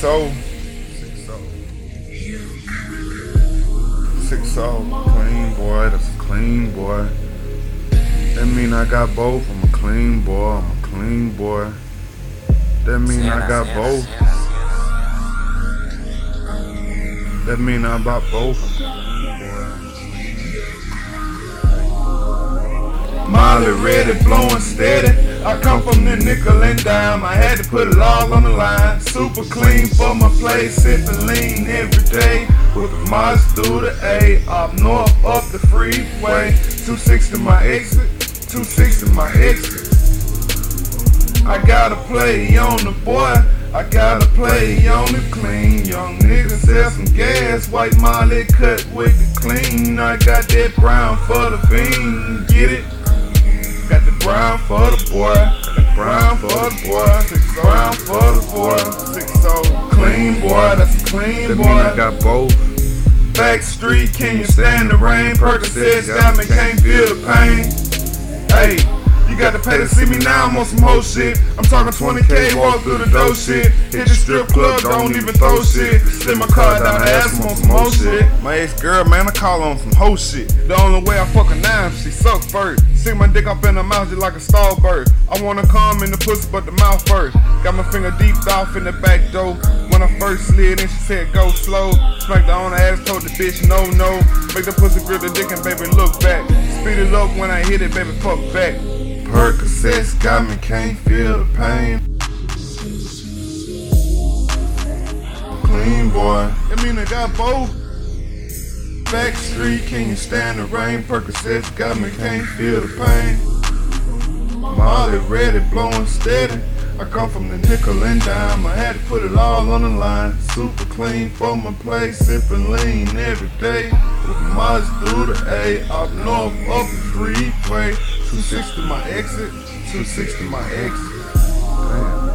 Six soul. Six soul. Six soul. Clean boy. That's a clean boy. That mean I got both. I'm a clean boy. I'm a clean boy. That mean I got both. That mean I bought both. Molly ready, blowing steady. I come from the nickel and dime. I had to put it all on the line. Super clean for my place, sipping lean every day. With the miles through the A, up north, up the freeway. 260 my exit, 260 my exit. I gotta play on the boy. I gotta play on the clean. Young nigga sell some gas. White Molly cut with the clean. I got that brown for the bean. Get it? Brown for the boy. Brown for the boy. Six brown for the boy. Clean boy. That's a clean That boy. mean I got both. Back street, can you stand the rain? Percocets got me, can't feel the pain. Hey, got to pay to see me now, I'm on some whole shit. I'm talking 20k, walk through the dough shit. Hit the strip club, don't even throw shit. Sit my car down, ass I'm on some whole shit. My ex girl, man, I call on some whole shit. The only way I fuck her now, she suck first. Stick my dick up in her mouth just like a starburst. I wanna come in the pussy, but the mouth first. Got my finger deep off in the back door. When I first slid in, she said go slow. Smacked her on the ass, told the bitch no, no. Make the pussy grip the dick and baby look back. Speed it up when I hit it, baby fuck back. Percocets got me, can't feel the pain. Clean boy, that mean I got both. Back street, can you stand the rain? Percocets got me, can't feel the pain. My Molly ready, blowing steady. I come from the nickel and dime. I had to put it all on the line. Super clean for my place, sipping lean every day. With miles through the A, up north, up the freeway. 260 my exit, 260 my exit. Damn.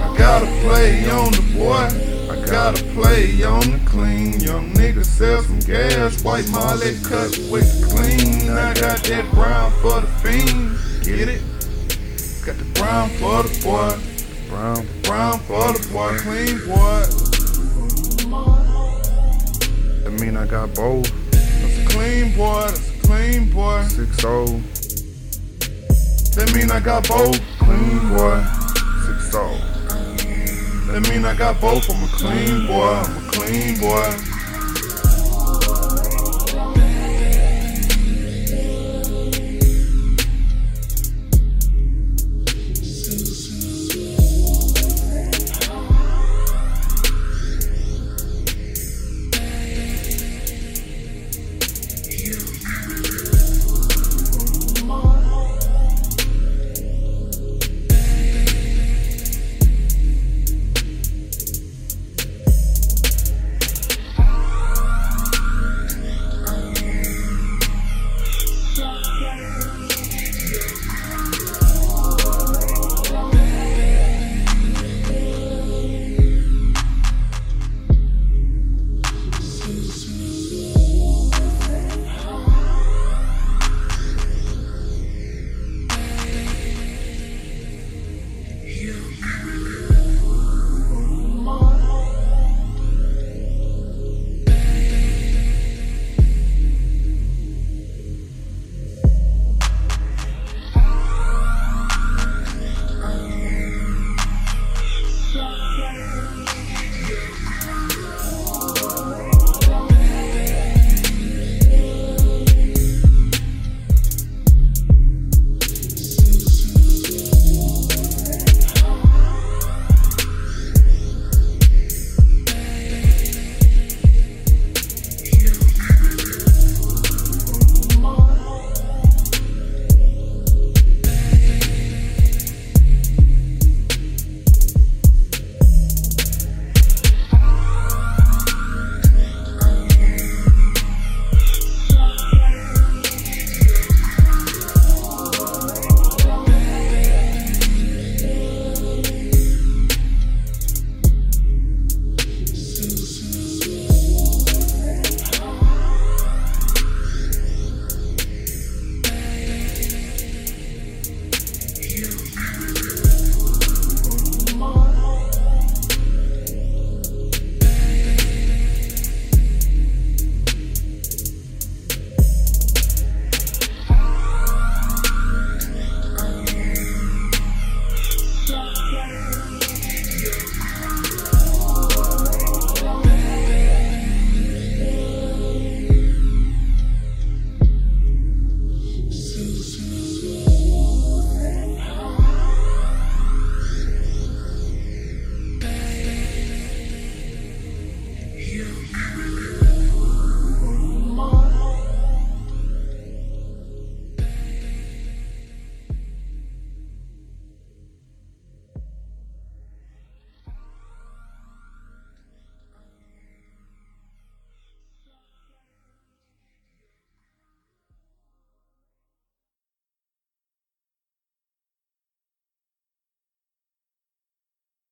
I gotta play on the boy. I gotta play on the clean. Young nigga sell some gas. White Molly cut with the clean. I got that brown for the fiend. Get it? Got the brown for the boy. Brown. Brown for the boy. Clean boy. That mean I got both. That's a clean boy. That's a clean boy. Six soul. That mean I got both. Clean boy. Six soul. That mean I got both. I'm a clean boy. I'm a clean boy.